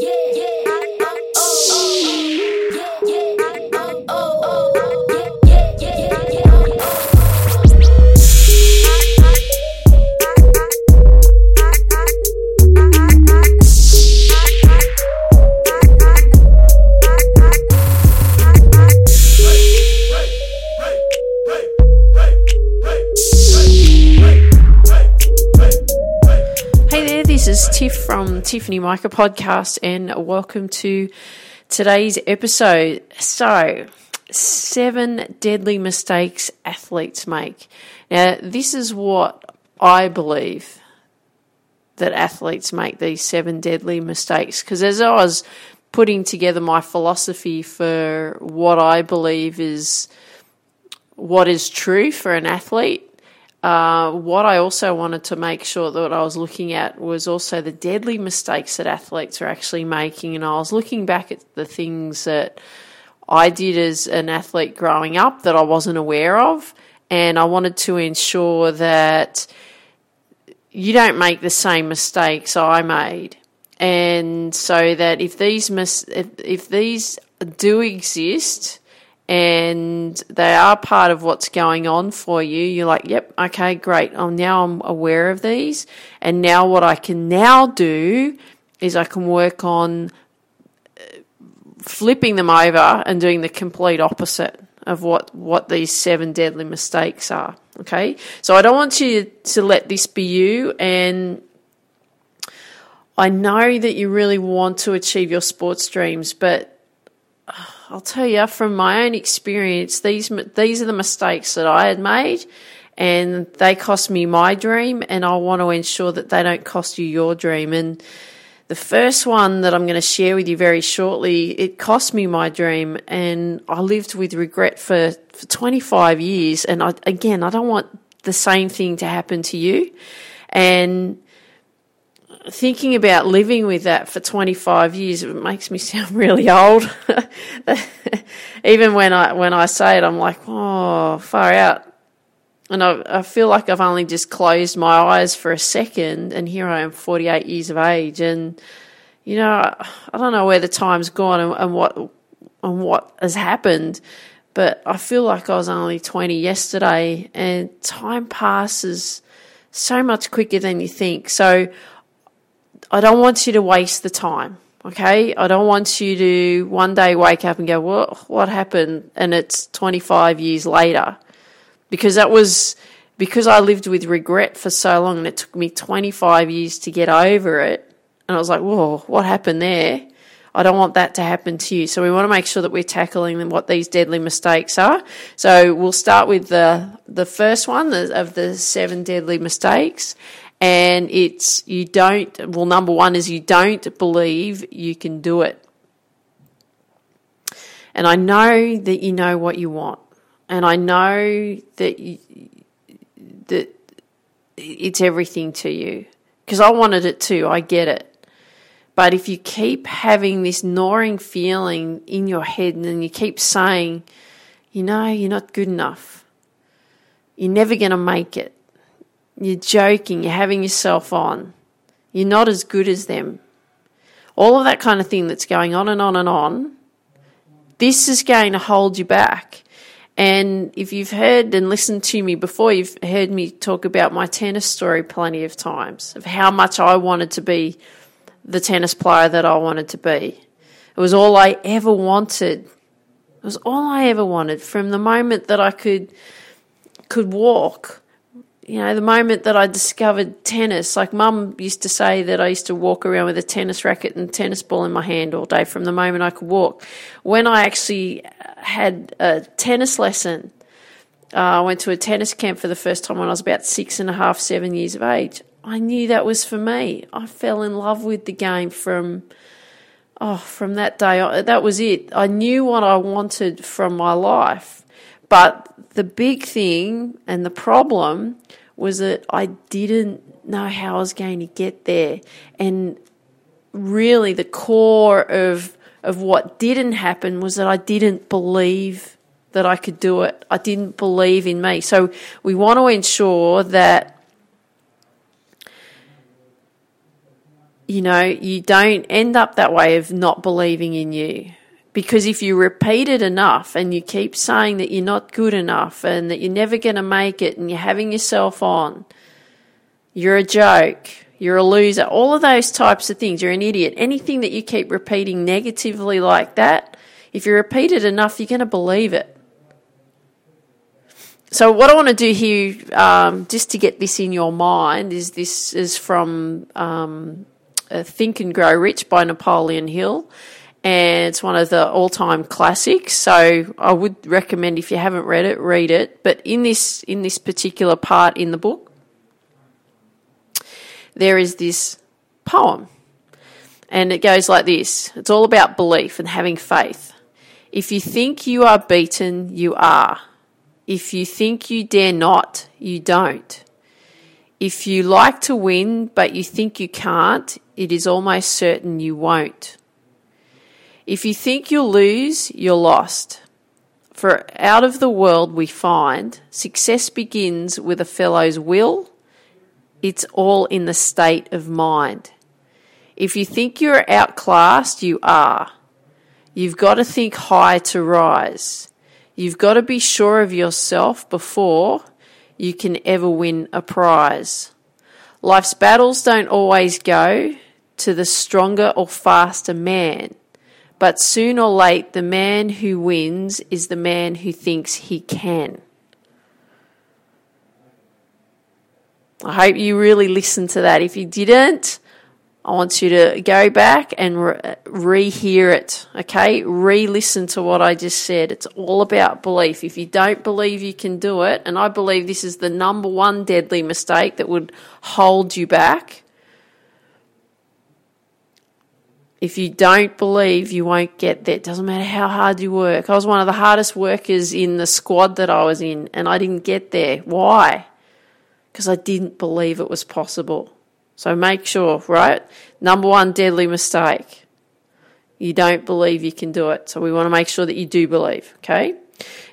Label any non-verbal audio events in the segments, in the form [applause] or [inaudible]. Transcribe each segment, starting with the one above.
Hey Tiffany Micah Podcast, and welcome to today's episode. So, seven deadly mistakes athletes make. Now, this is what I believe that athletes make these seven deadly mistakes. Because as I was putting together my philosophy for what I believe is what is true for an athlete, uh, what I also wanted to make sure that I was looking at was also the deadly mistakes that athletes are actually making. And I was looking back at the things that I did as an athlete growing up that I wasn't aware of. And I wanted to ensure that you don't make the same mistakes I made. And so that if these mis- if, if these do exist, and they are part of what's going on for you. You're like, yep, okay, great. Oh, now I'm aware of these. And now what I can now do is I can work on uh, flipping them over and doing the complete opposite of what, what these seven deadly mistakes are. Okay. So I don't want you to let this be you. And I know that you really want to achieve your sports dreams, but I'll tell you from my own experience, these these are the mistakes that I had made, and they cost me my dream, and I want to ensure that they don't cost you your dream. And the first one that I'm going to share with you very shortly, it cost me my dream, and I lived with regret for, for 25 years. And I, again, I don't want the same thing to happen to you. And thinking about living with that for 25 years it makes me [laughs] sound really old. [laughs] Even when i when i say it i'm like oh far out. And I, I feel like i've only just closed my eyes for a second and here i am 48 years of age and you know i don't know where the time's gone and, and what and what has happened but i feel like i was only 20 yesterday and time passes so much quicker than you think. So I don't want you to waste the time. Okay. I don't want you to one day wake up and go, well, what happened? And it's 25 years later. Because that was, because I lived with regret for so long and it took me 25 years to get over it. And I was like, whoa, what happened there? I don't want that to happen to you. So we want to make sure that we're tackling what these deadly mistakes are. So we'll start with the, the first one of the seven deadly mistakes and it's you don't well number one is you don't believe you can do it. And i know that you know what you want. And i know that you, that it's everything to you. Because i wanted it too. I get it. But if you keep having this gnawing feeling in your head and then you keep saying you know you're not good enough. You're never going to make it you're joking, you're having yourself on. You're not as good as them. All of that kind of thing that's going on and on and on. This is going to hold you back. And if you've heard and listened to me before, you've heard me talk about my tennis story plenty of times of how much I wanted to be the tennis player that I wanted to be. It was all I ever wanted. It was all I ever wanted from the moment that I could could walk you know, the moment that I discovered tennis, like mum used to say that I used to walk around with a tennis racket and tennis ball in my hand all day from the moment I could walk. When I actually had a tennis lesson, uh, I went to a tennis camp for the first time when I was about six and a half, seven years of age. I knew that was for me. I fell in love with the game from, oh, from that day. That was it. I knew what I wanted from my life. But the big thing and the problem was that I didn't know how I was going to get there. And really, the core of of what didn't happen was that I didn't believe that I could do it. I didn't believe in me. So we want to ensure that you know, you don't end up that way of not believing in you. Because if you repeat it enough and you keep saying that you're not good enough and that you're never going to make it and you're having yourself on, you're a joke, you're a loser, all of those types of things, you're an idiot. Anything that you keep repeating negatively like that, if you repeat it enough, you're going to believe it. So, what I want to do here, um, just to get this in your mind, is this is from um, Think and Grow Rich by Napoleon Hill and it's one of the all-time classics. So I would recommend if you haven't read it, read it. But in this in this particular part in the book, there is this poem, and it goes like this: It's all about belief and having faith. If you think you are beaten, you are. If you think you dare not, you don't. If you like to win but you think you can't, it is almost certain you won't. If you think you'll lose, you're lost. For out of the world we find, success begins with a fellow's will. It's all in the state of mind. If you think you're outclassed, you are. You've got to think high to rise. You've got to be sure of yourself before you can ever win a prize. Life's battles don't always go to the stronger or faster man. But soon or late, the man who wins is the man who thinks he can. I hope you really listened to that. If you didn't, I want you to go back and re hear it, okay? Re listen to what I just said. It's all about belief. If you don't believe you can do it, and I believe this is the number one deadly mistake that would hold you back, if you don't believe you won't get there, it doesn't matter how hard you work. I was one of the hardest workers in the squad that I was in, and I didn't get there. Why? Because I didn't believe it was possible. So make sure, right? Number one deadly mistake. You don't believe you can do it. So we want to make sure that you do believe, okay?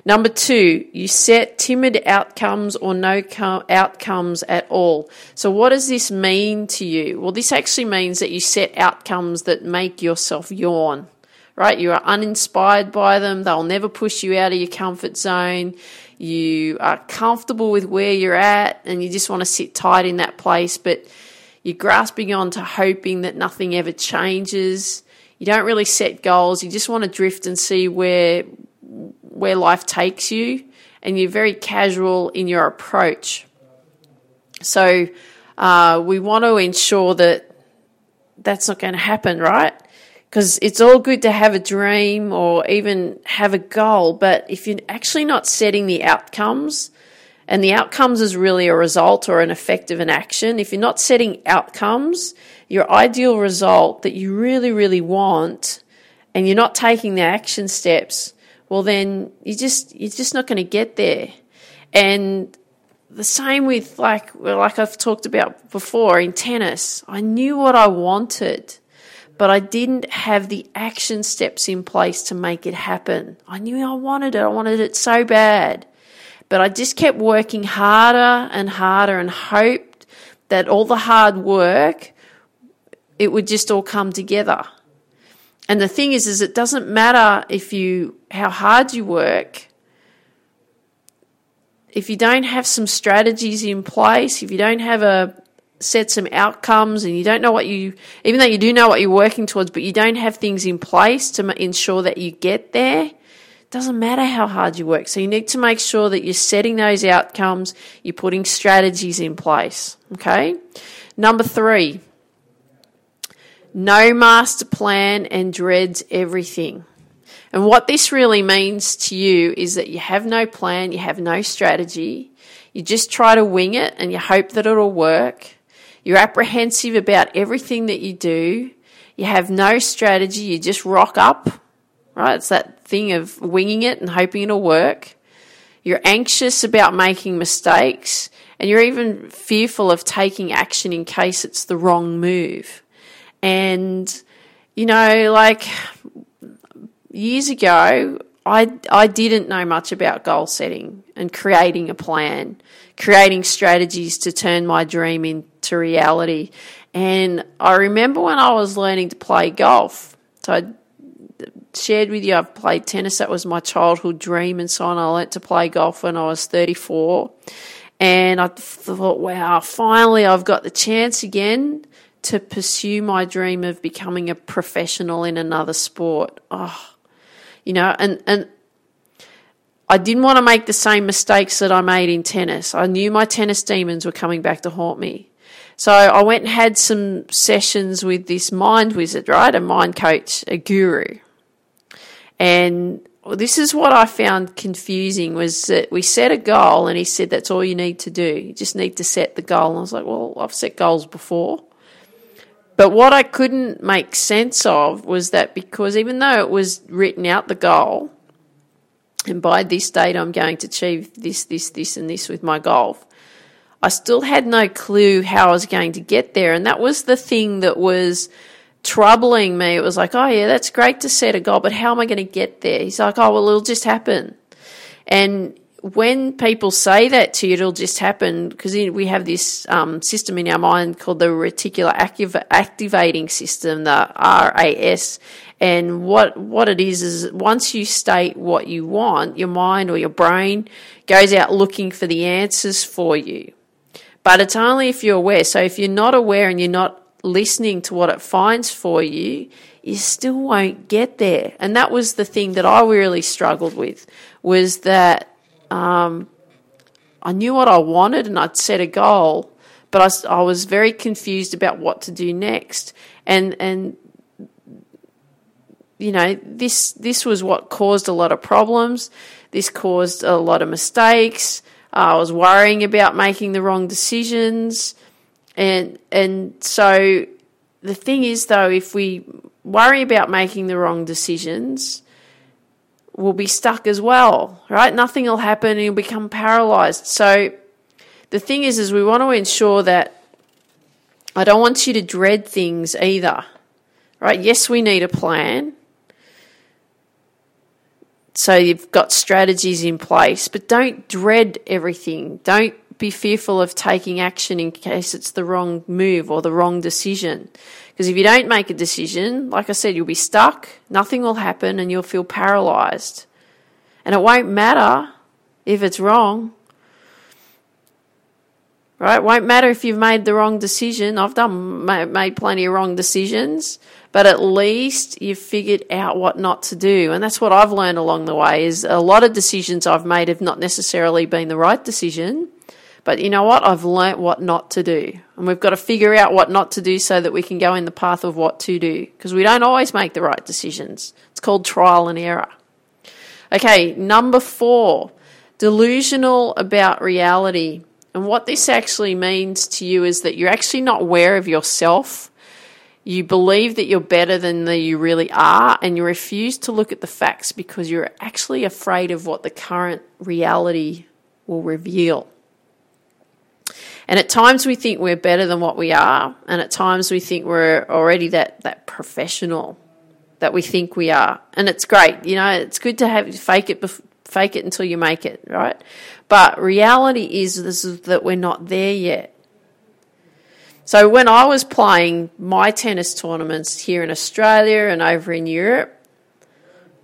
Number two, you set timid outcomes or no com- outcomes at all. So, what does this mean to you? Well, this actually means that you set outcomes that make yourself yawn, right? You are uninspired by them, they'll never push you out of your comfort zone. You are comfortable with where you're at, and you just want to sit tight in that place, but you're grasping on to hoping that nothing ever changes. You don't really set goals, you just want to drift and see where where life takes you and you're very casual in your approach. So uh, we want to ensure that that's not going to happen, right? Because it's all good to have a dream or even have a goal, but if you're actually not setting the outcomes, and the outcomes is really a result or an effect of an action, if you're not setting outcomes, your ideal result that you really, really want, and you're not taking the action steps, well then you just you're just not going to get there. And the same with like like I've talked about before in tennis. I knew what I wanted, but I didn't have the action steps in place to make it happen. I knew I wanted it. I wanted it so bad. But I just kept working harder and harder and hoped that all the hard work it would just all come together. And the thing is, is it doesn't matter if you how hard you work. If you don't have some strategies in place, if you don't have a set some outcomes and you don't know what you even though you do know what you're working towards but you don't have things in place to ensure that you get there doesn't matter how hard you work so you need to make sure that you're setting those outcomes you're putting strategies in place okay number 3 no master plan and dreads everything. And what this really means to you is that you have no plan, you have no strategy, you just try to wing it and you hope that it'll work. You're apprehensive about everything that you do. You have no strategy, you just rock up, right? It's that thing of winging it and hoping it'll work. You're anxious about making mistakes and you're even fearful of taking action in case it's the wrong move. And, you know, like years ago, I, I didn't know much about goal setting and creating a plan, creating strategies to turn my dream into reality. And I remember when I was learning to play golf, so I shared with you I've played tennis. That was my childhood dream, and so on. I learnt to play golf when I was 34. And I thought, wow, finally I've got the chance again to pursue my dream of becoming a professional in another sport. Oh, you know, and, and I didn't want to make the same mistakes that I made in tennis. I knew my tennis demons were coming back to haunt me. So I went and had some sessions with this mind wizard, right? A mind coach, a guru. And this is what I found confusing was that we set a goal and he said that's all you need to do. You just need to set the goal. And I was like, well, I've set goals before. But what I couldn't make sense of was that because even though it was written out the goal, and by this date I'm going to achieve this, this, this, and this with my golf, I still had no clue how I was going to get there. And that was the thing that was troubling me. It was like, oh, yeah, that's great to set a goal, but how am I going to get there? He's like, oh, well, it'll just happen. And when people say that to you, it'll just happen because we have this um, system in our mind called the reticular activ- activating system, the RAS. And what what it is is once you state what you want, your mind or your brain goes out looking for the answers for you. But it's only if you're aware. So if you're not aware and you're not listening to what it finds for you, you still won't get there. And that was the thing that I really struggled with was that um, I knew what I wanted and I'd set a goal, but I, I was very confused about what to do next. And and you know this this was what caused a lot of problems. This caused a lot of mistakes. Uh, I was worrying about making the wrong decisions, and and so the thing is though, if we worry about making the wrong decisions, will be stuck as well, right? Nothing will happen and you'll become paralyzed. So the thing is, is we want to ensure that I don't want you to dread things either, right? Yes, we need a plan. So you've got strategies in place, but don't dread everything. Don't be fearful of taking action in case it's the wrong move or the wrong decision. Because if you don't make a decision, like I said, you'll be stuck, nothing will happen, and you'll feel paralyzed. And it won't matter if it's wrong. Right? It won't matter if you've made the wrong decision. I've done made plenty of wrong decisions, but at least you've figured out what not to do. And that's what I've learned along the way is a lot of decisions I've made have not necessarily been the right decision, but you know what? I've learnt what not to do. And we've got to figure out what not to do so that we can go in the path of what to do. Because we don't always make the right decisions. It's called trial and error. Okay, number four, delusional about reality. And what this actually means to you is that you're actually not aware of yourself. You believe that you're better than you really are, and you refuse to look at the facts because you're actually afraid of what the current reality will reveal. And at times we think we're better than what we are, and at times we think we're already that, that professional that we think we are. And it's great, you know, it's good to have fake it fake it until you make it, right? But reality is, is that we're not there yet. So when I was playing my tennis tournaments here in Australia and over in Europe,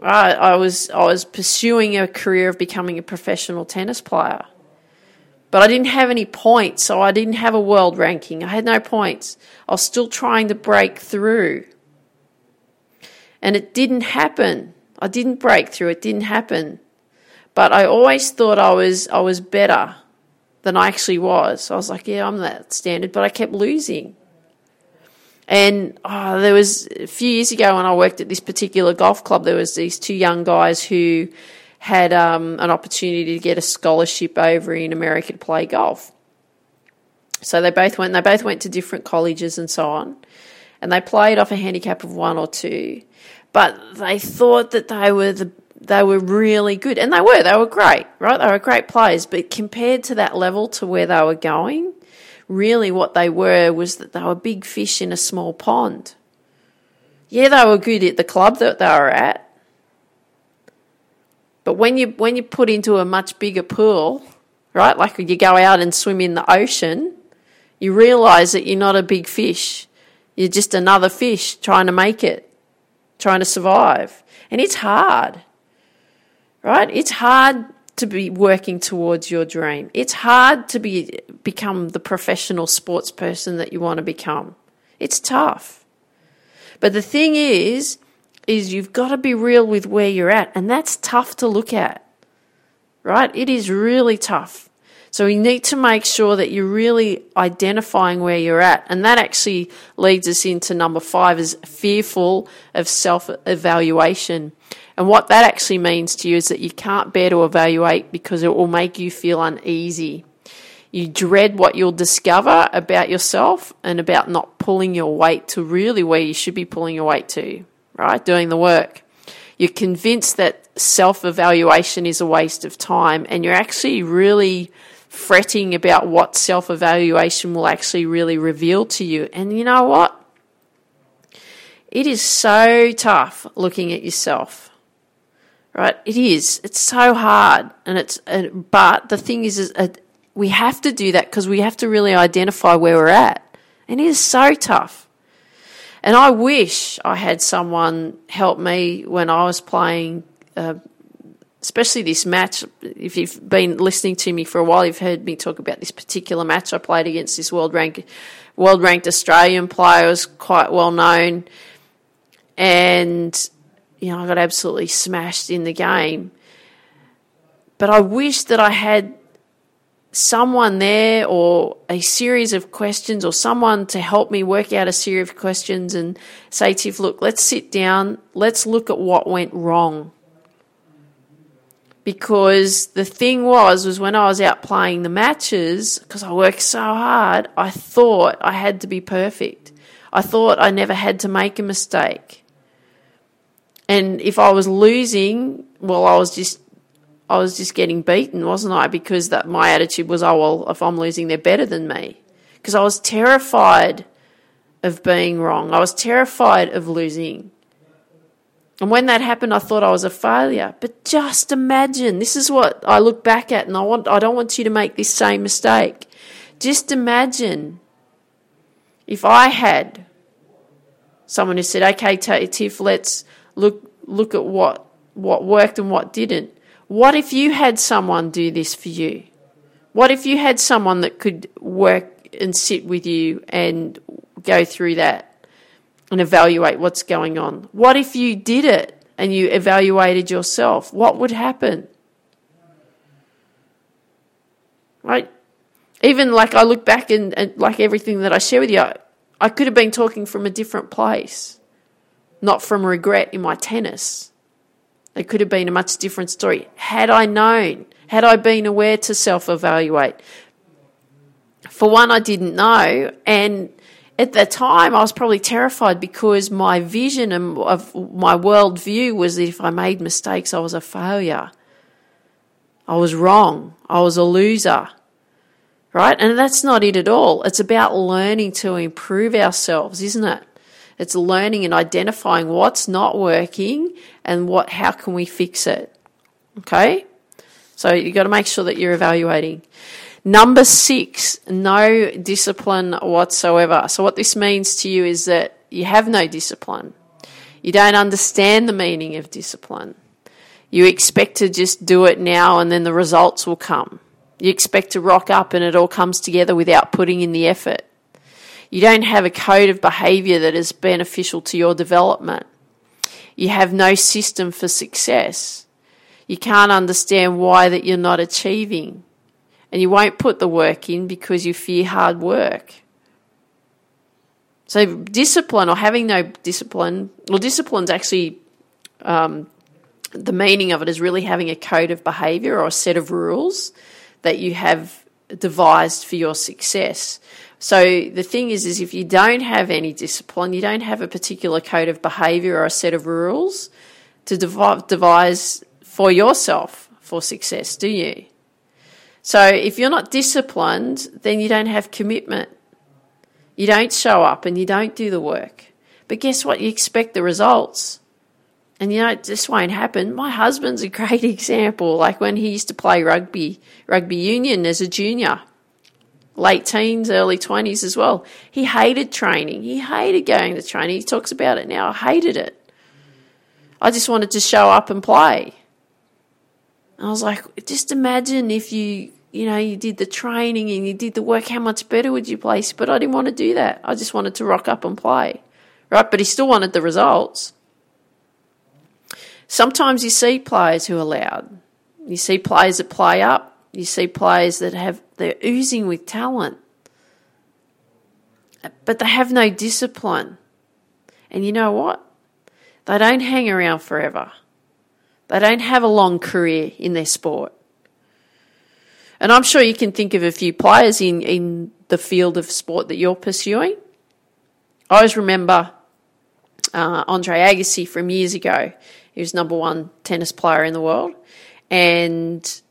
I, I was I was pursuing a career of becoming a professional tennis player. But I didn't have any points, so I didn't have a world ranking. I had no points. I was still trying to break through. And it didn't happen. I didn't break through. It didn't happen. But I always thought I was I was better than I actually was. I was like, yeah, I'm that standard, but I kept losing. And oh, there was a few years ago when I worked at this particular golf club, there was these two young guys who had um, an opportunity to get a scholarship over in America to play golf. So they both went. They both went to different colleges and so on, and they played off a handicap of one or two. But they thought that they were the they were really good, and they were. They were great, right? They were great players. But compared to that level to where they were going, really what they were was that they were big fish in a small pond. Yeah, they were good at the club that they were at, but when you when you put into a much bigger pool, right? Like you go out and swim in the ocean, You realize that you're not a big fish. You're just another fish trying to make it, trying to survive. And it's hard, right? It's hard to be working towards your dream. It's hard to be become the professional sports person that you want to become. It's tough. But the thing is, is you've got to be real with where you're at, and that's tough to look at. Right? It is really tough. So you need to make sure that you're really identifying where you're at. And that actually leads us into number five is fearful of self evaluation. And what that actually means to you is that you can't bear to evaluate because it will make you feel uneasy. You dread what you'll discover about yourself and about not pulling your weight to really where you should be pulling your weight to, right? Doing the work. You're convinced that self evaluation is a waste of time and you're actually really fretting about what self evaluation will actually really reveal to you. And you know what? It is so tough looking at yourself. Right? It is. It's so hard. And it's, uh, but the thing is, is uh, we have to do that because we have to really identify where we're at. And it is so tough. And I wish I had someone help me when I was playing uh, especially this match. If you've been listening to me for a while, you've heard me talk about this particular match I played against this world ranked world ranked Australian player. was quite well known, and you know I got absolutely smashed in the game. But I wish that I had someone there or a series of questions or someone to help me work out a series of questions and say, Tiff, look, let's sit down, let's look at what went wrong. Because the thing was was when I was out playing the matches because I worked so hard I thought I had to be perfect. I thought I never had to make a mistake. And if I was losing well I was just I was just getting beaten wasn't I because that my attitude was oh well if I'm losing they're better than me because I was terrified of being wrong I was terrified of losing and when that happened, I thought I was a failure. But just imagine, this is what I look back at, and I want, I don't want you to make this same mistake. Just imagine if I had someone who said, okay, Tiff, let's look, look at what, what worked and what didn't. What if you had someone do this for you? What if you had someone that could work and sit with you and go through that? and evaluate what's going on. What if you did it and you evaluated yourself? What would happen? Right? Even like I look back and, and like everything that I share with you, I, I could have been talking from a different place, not from regret in my tennis. It could have been a much different story. Had I known, had I been aware to self evaluate. For one, I didn't know, and at the time, I was probably terrified because my vision of my worldview was that if I made mistakes, I was a failure. I was wrong. I was a loser. Right? And that's not it at all. It's about learning to improve ourselves, isn't it? It's learning and identifying what's not working and what how can we fix it. Okay? So you've got to make sure that you're evaluating. Number six, no discipline whatsoever. So, what this means to you is that you have no discipline. You don't understand the meaning of discipline. You expect to just do it now and then the results will come. You expect to rock up and it all comes together without putting in the effort. You don't have a code of behavior that is beneficial to your development. You have no system for success. You can't understand why that you're not achieving and you won't put the work in because you fear hard work. So, discipline or having no discipline, well, discipline's actually um, the meaning of it is really having a code of behavior or a set of rules that you have devised for your success. So the thing is, is if you don't have any discipline, you don't have a particular code of behavior or a set of rules to devise for yourself for success, do you? So if you're not disciplined, then you don't have commitment. You don't show up and you don't do the work. But guess what? You expect the results. And you know, just won't happen. My husband's a great [laughs] example. Like when he used to play rugby, rugby union as a junior. Late teens, early 20s as well. He hated training. He hated going to training. He talks about it now. I hated it. I just wanted to show up and play. I was like, just imagine if you, you know, you did the training and you did the work, how much better would you place? But I didn't want to do that. I just wanted to rock up and play. Right? But he still wanted the results. Sometimes you see players who are loud. You see players that play up you see players that have they're oozing with talent, but they have no discipline. And you know what? They don't hang around forever. They don't have a long career in their sport. And I'm sure you can think of a few players in, in the field of sport that you're pursuing. I always remember uh, Andre Agassi from years ago. He was number one tennis player in the world. And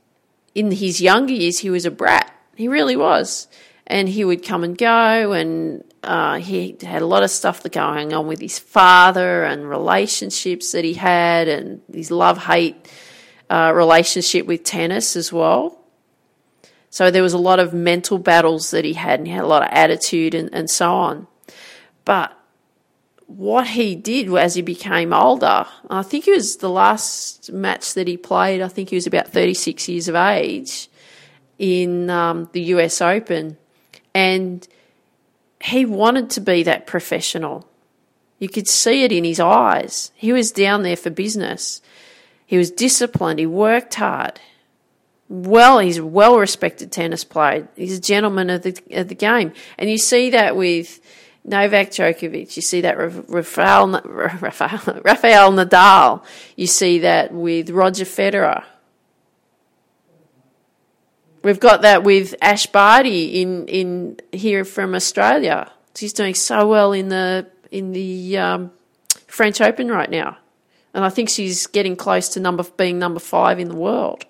in his younger years, he was a brat. He really was. And he would come and go, and uh, he had a lot of stuff going on with his father and relationships that he had, and his love hate uh, relationship with tennis as well. So there was a lot of mental battles that he had, and he had a lot of attitude and, and so on. But what he did as he became older, I think it was the last match that he played, I think he was about 36 years of age in um, the US Open. And he wanted to be that professional. You could see it in his eyes. He was down there for business. He was disciplined. He worked hard. Well, he's a well respected tennis player. He's a gentleman of the, of the game. And you see that with Novak Djokovic. You see that Rafael, [laughs] Rafael, Rafael Nadal. You see that with Roger Federer. We've got that with Ash Barty in, in here from Australia. She's doing so well in the in the um, French Open right now, and I think she's getting close to number being number five in the world.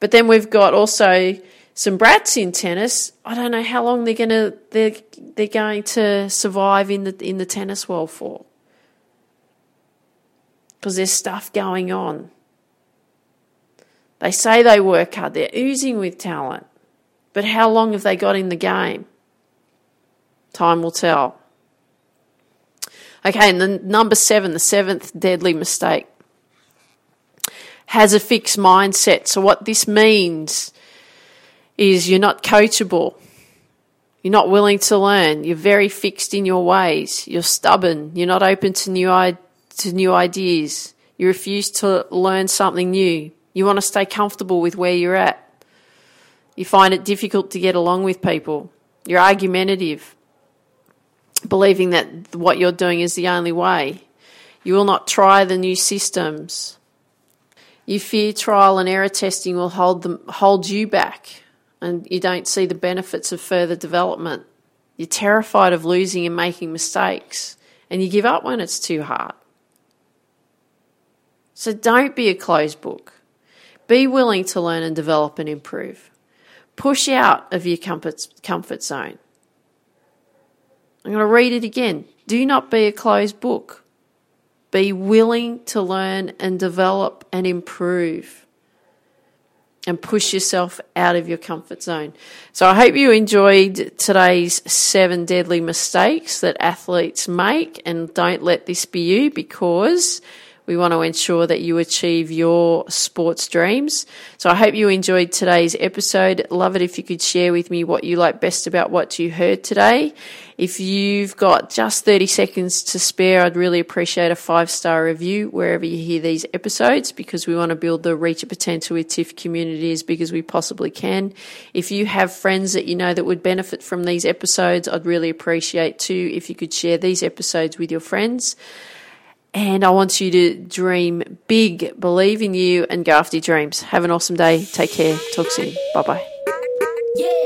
But then we've got also some brats in tennis. I don't know how long they're gonna they're they're going to survive in the in the tennis world for. Because there's stuff going on. They say they work hard, they're oozing with talent. But how long have they got in the game? Time will tell. Okay, and the number seven, the seventh deadly mistake, has a fixed mindset. So, what this means is you're not coachable. You're not willing to learn. You're very fixed in your ways. You're stubborn. You're not open to new to new ideas. You refuse to learn something new. You want to stay comfortable with where you're at. You find it difficult to get along with people. You're argumentative, believing that what you're doing is the only way. You will not try the new systems. You fear trial and error testing will hold them hold you back and you don't see the benefits of further development. You're terrified of losing and making mistakes, and you give up when it's too hard. So don't be a closed book. Be willing to learn and develop and improve. Push out of your comfort, zone. I'm going to read it again. Do not be a closed book. Be willing to learn and develop and improve and push yourself out of your comfort zone. So I hope you enjoyed today's seven deadly mistakes that athletes make and don't let this be you because we want to ensure that you achieve your sports dreams. So I hope you enjoyed today's episode. Love it if you could share with me what you like best about what you heard today. If you've got just 30 seconds to spare, I'd really appreciate a five star review wherever you hear these episodes because we want to build the reach of potential with TIFF community as big as we possibly can. If you have friends that you know that would benefit from these episodes, I'd really appreciate too if you could share these episodes with your friends. And I want you to dream big, believe in you, and go after your dreams. Have an awesome day. Take care. Talk soon. Bye bye. Yeah.